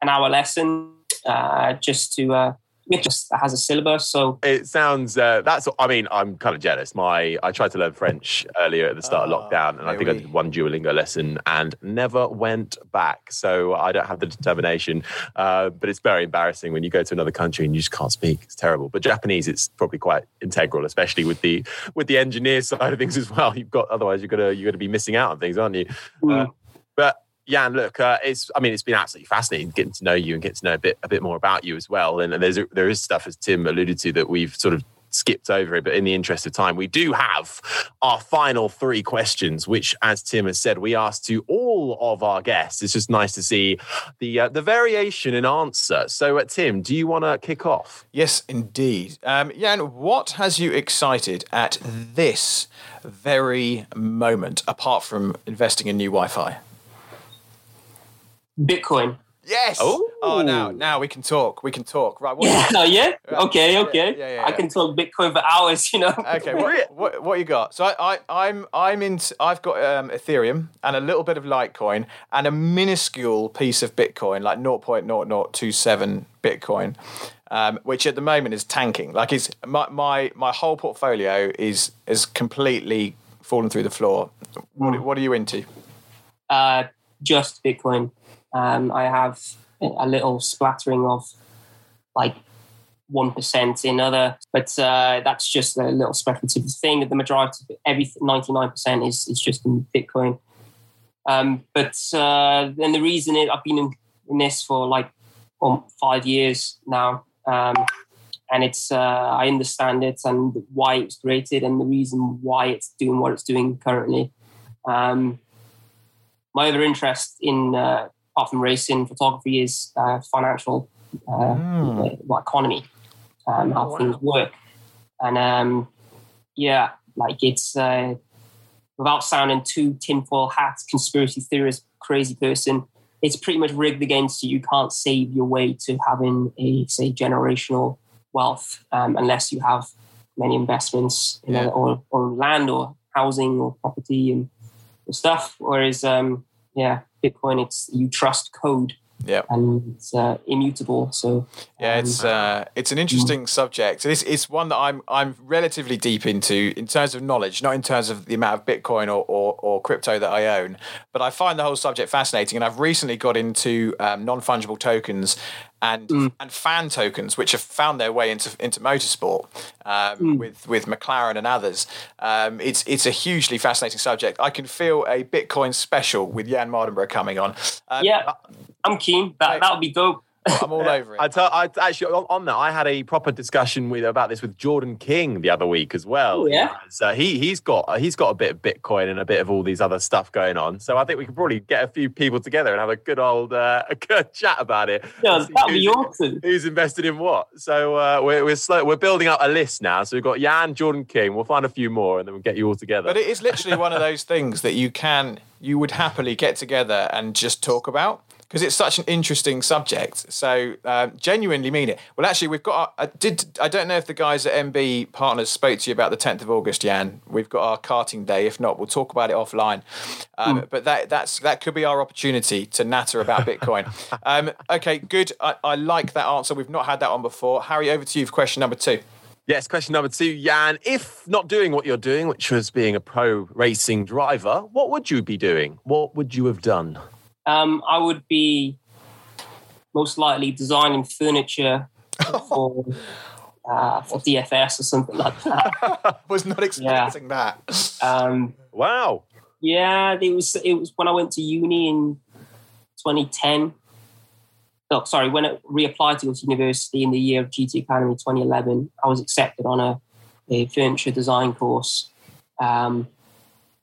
an hour lesson uh, just to uh, it just has a syllabus. So it sounds uh, that's. I mean, I'm kind of jealous. My I tried to learn French earlier at the start of ah, lockdown, and I think I did one Duolingo lesson and never went back. So I don't have the determination. Uh, but it's very embarrassing when you go to another country and you just can't speak. It's terrible. But Japanese, it's probably quite integral, especially with the with the engineer <laughs> side of things as well. You've got otherwise you're gonna you're gonna be missing out on things, aren't you? Mm. Jann, look, uh, it's I mean, it's been absolutely fascinating getting to know you and getting to know a bit a bit more about you as well. And, and there's there is stuff, as Tim alluded to, that we've sort of skipped over it, but in the interest of time, we do have our final three questions, which, as Tim has said, we asked to all of our guests. It's just nice to see the uh, the variation in answer. So, uh, Tim, do you want to kick off? Yes, indeed. Um, Jann, what has you excited at this very moment, apart from investing in new Wi-Fi? Bitcoin. Yes. Oh. oh, now now we can talk. We can talk. Right. What, Yeah, <laughs> no, yeah. Okay, okay. yeah, yeah, I yeah. can talk Bitcoin for hours, you know. Okay, what, <laughs> what, what you got? So I, I I'm I'm in. I've got um, Ethereum and a little bit of Litecoin and a minuscule piece of Bitcoin, like 0.0027 Bitcoin, um, which at the moment is tanking. Like is my my my whole portfolio is is completely fallen through the floor. What, what are you into? Uh, just Bitcoin. Um, I have a little splattering of like one percent in other, but uh, that's just a little speculative thing. The majority, of every ninety nine percent is is just in Bitcoin. Um, but uh, then the reason is I've been in, in this for like um, five years now, um, and it's uh, I understand it and why it was created and the reason why it's doing what it's doing currently. Um, my other interest in uh, apart from racing photography is uh, financial uh, uh, well, economy, um, how things work, and um, yeah, like it's uh, without sounding too tinfoil hat conspiracy theorist crazy person. It's pretty much rigged against you. You can't save your way to having a say generational wealth um, unless you have many investments in Yeah. or, or land or housing or property and stuff. Whereas, um, yeah, Bitcoin, it's you trust code Yeah. and it's uh, immutable. So Yeah, um, it's uh, it's an interesting subject. It's it's one that I'm I'm relatively deep into in terms of knowledge, not in terms of the amount of Bitcoin or, or, or crypto that I own. But I find the whole subject fascinating, and I've recently got into um, non fungible tokens and and fan tokens, which have found their way into into motorsport um, with with McLaren and others. Um, it's it's a hugely fascinating subject. I can feel a Bitcoin special with Jann Mardenborough coming on. Um, yeah, I'm keen. That that would be dope. I'm all over it. I tell, I actually on, on that. I had a proper discussion with about this with Jordan King the other week as well. Oh, yeah? So he he's got he's got a bit of Bitcoin and a bit of all these other stuff going on. So I think we could probably get a few people together and have a good old uh, <laughs> a good chat about it. Yeah, that'd be who's- awesome. Who's invested in what? So uh, we're we're slow, we're building up a list now. So we've got Jann, Jordan King. We'll find a few more and then we'll get you all together. But it is literally one of those things that you can, you would happily get together and just talk about because it's such an interesting subject. So um, genuinely mean it. Well, actually, we've got. Our, I did. I don't know if the guys at MB Partners spoke to you about the 10th of August, Jann. We've got our karting day. If not, we'll talk about it offline. Um, But that that's that could be our opportunity to natter about Bitcoin. <laughs> um, okay, good. I, I like that answer. We've not had that one before. Harry, over to you for question number two. Yes, question number two, Jann. If not doing what you're doing, which was being a pro racing driver, what would you be doing? What would you have done? Um, I would be most likely designing furniture for <laughs> uh, for DFS or something like that. <laughs> Was not expecting that. Um, wow. Yeah, it was. It was when I went to uni in 2010. Oh, sorry, when I reapplied to go to university in the year of GT Academy 2011, I was accepted on a, a furniture design course. Um,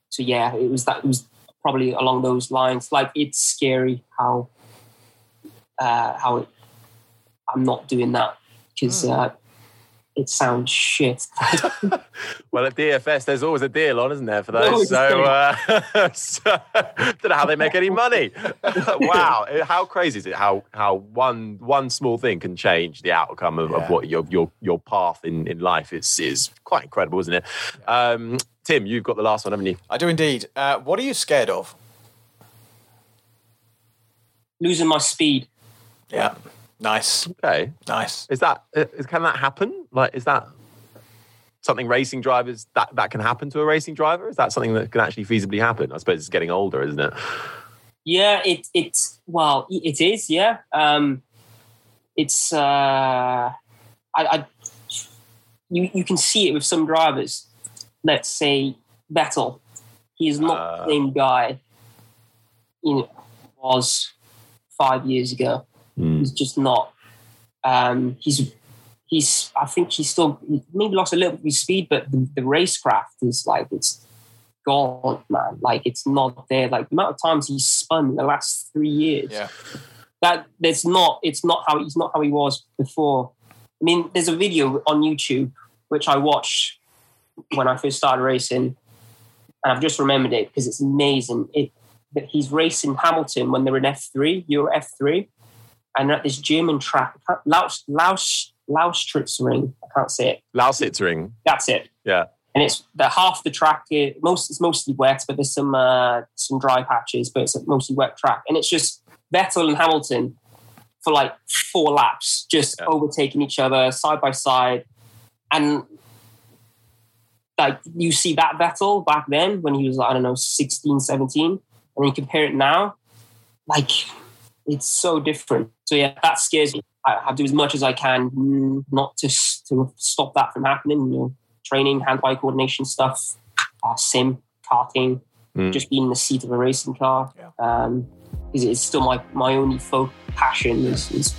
so yeah, it was that. It was probably along those lines. Like it's scary how uh, how it, I'm not doing that because uh, it sounds shit. <laughs> Well, at DFS, there's always a deal on, isn't there, for those? Always So, a uh, <laughs> so don't know how they make any money. <laughs> wow, how crazy is it? How how one one small thing can change the outcome of, Yeah. of what your your your path in, in life is is quite incredible, isn't it? Um, Tim, you've got the last one, haven't you? I do indeed. Uh, what are you scared of? Losing my speed. Yeah. Nice. Okay, Nice. is that uh, can that happen? Like, is that something racing drivers that that can happen to a racing driver? Is that something that can actually feasibly happen? I suppose it's getting older, isn't it? Yeah, it it's well, it is. Yeah, um, it's. Uh, I, I you you can see it with some drivers. Let's say Vettel. he is not Uh. the same guy. You know, was five years ago. Hmm. He's just not. Um, he's he's I think he's still maybe lost a little bit of his speed, but the, the racecraft is like it's gone, man. Like it's not there. Like the amount of times he's spun in the last three years. Yeah. That there's not it's not how he's not how he was before. I mean, there's a video on YouTube which I watched when I first started racing, and I've just remembered it because it's amazing. It that he's racing Hamilton when they're in F three, Euro F three, and at this German track, Laus Laus Laustritzring. I can't say it. Lausitzring. That's it. Yeah. And it's the half the track. It, most it's mostly wet, but there's some uh, some dry patches, but it's a mostly wet track. And it's just Vettel and Hamilton for like four laps, just Yeah. overtaking each other side by side. And like you see that Vettel back then when he was, I don't know, 16, 17, and then you compare it now, like it's so different. So yeah, that scares me. I, I do as much as I can mm, not to to stop that from happening. You know, training, hand-eye coordination stuff, uh, sim, karting, Mm. just being in the seat of a racing car. Um, is it's still my my only folk passion is, is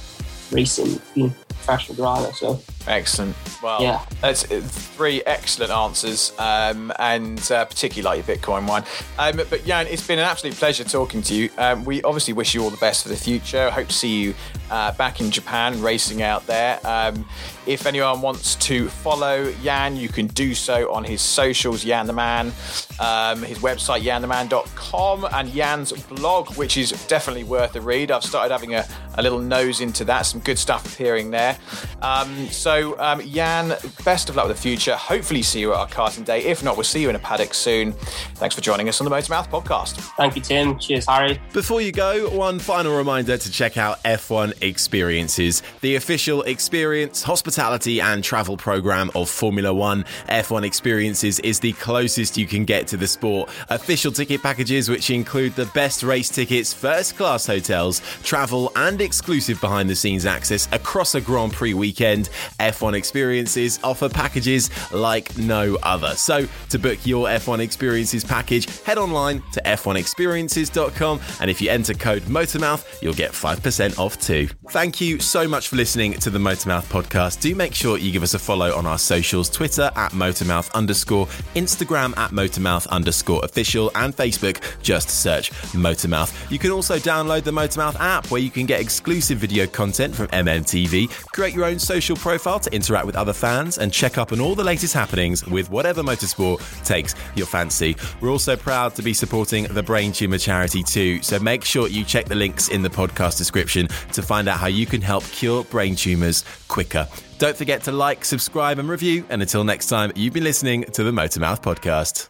racing, being a professional driver. So Excellent. Well, Yeah. that's uh, three excellent answers, um, and uh, particularly like your Bitcoin one. Um, but Jann, it's been an absolute pleasure talking to you. Um, we obviously wish you all the best for the future. Hope to see you uh, back in Japan racing out there. Um, if anyone wants to follow Jann, you can do so on his socials, Jann the Man, um, his website, jantheman.com, and Jann's blog, which is definitely worth a read. I've started having a, a little nose into that. Some good stuff appearing there. Um, so, um, Jann, best of luck with the future. Hopefully, see you at our karting day. If not, we'll see you in a paddock soon. Thanks for joining us on the Motor Mouth podcast. thank you, Tim. Cheers, Harry. Before you go, one final reminder to check out F1 Experiences, the official experience, hospitality, and travel program of Formula One. F1 Experiences is the closest you can get to the sport. Official ticket packages, which include the best race tickets, first class hotels, travel, and exclusive behind the scenes access across a Grand Prix weekend. F1 Experiences offer packages like no other. So, to book your F1 Experiences package, head online to f1experiences.com and if you enter code MOTORMOUTH, you'll get 5% off too. Thank you so much for listening to the Motormouth podcast. Do make sure you give us a follow on our socials Twitter at Motormouth underscore, Instagram at Motormouth underscore official, and Facebook. Just search Motormouth. You can also download the Motormouth app where you can get exclusive video content from MMTV, create your own social profile to interact with other fans, and check up on all the latest happenings with whatever motorsport takes your fancy. We're also proud to be supporting the Brain Tumor Charity too, so make sure you check the links in the podcast description to find out how you can help cure brain tumors quicker. Don't forget to like, subscribe, and review. And until next time, you've been listening to the Motormouth Podcast.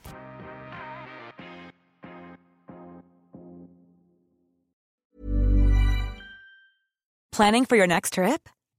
Planning for your next trip?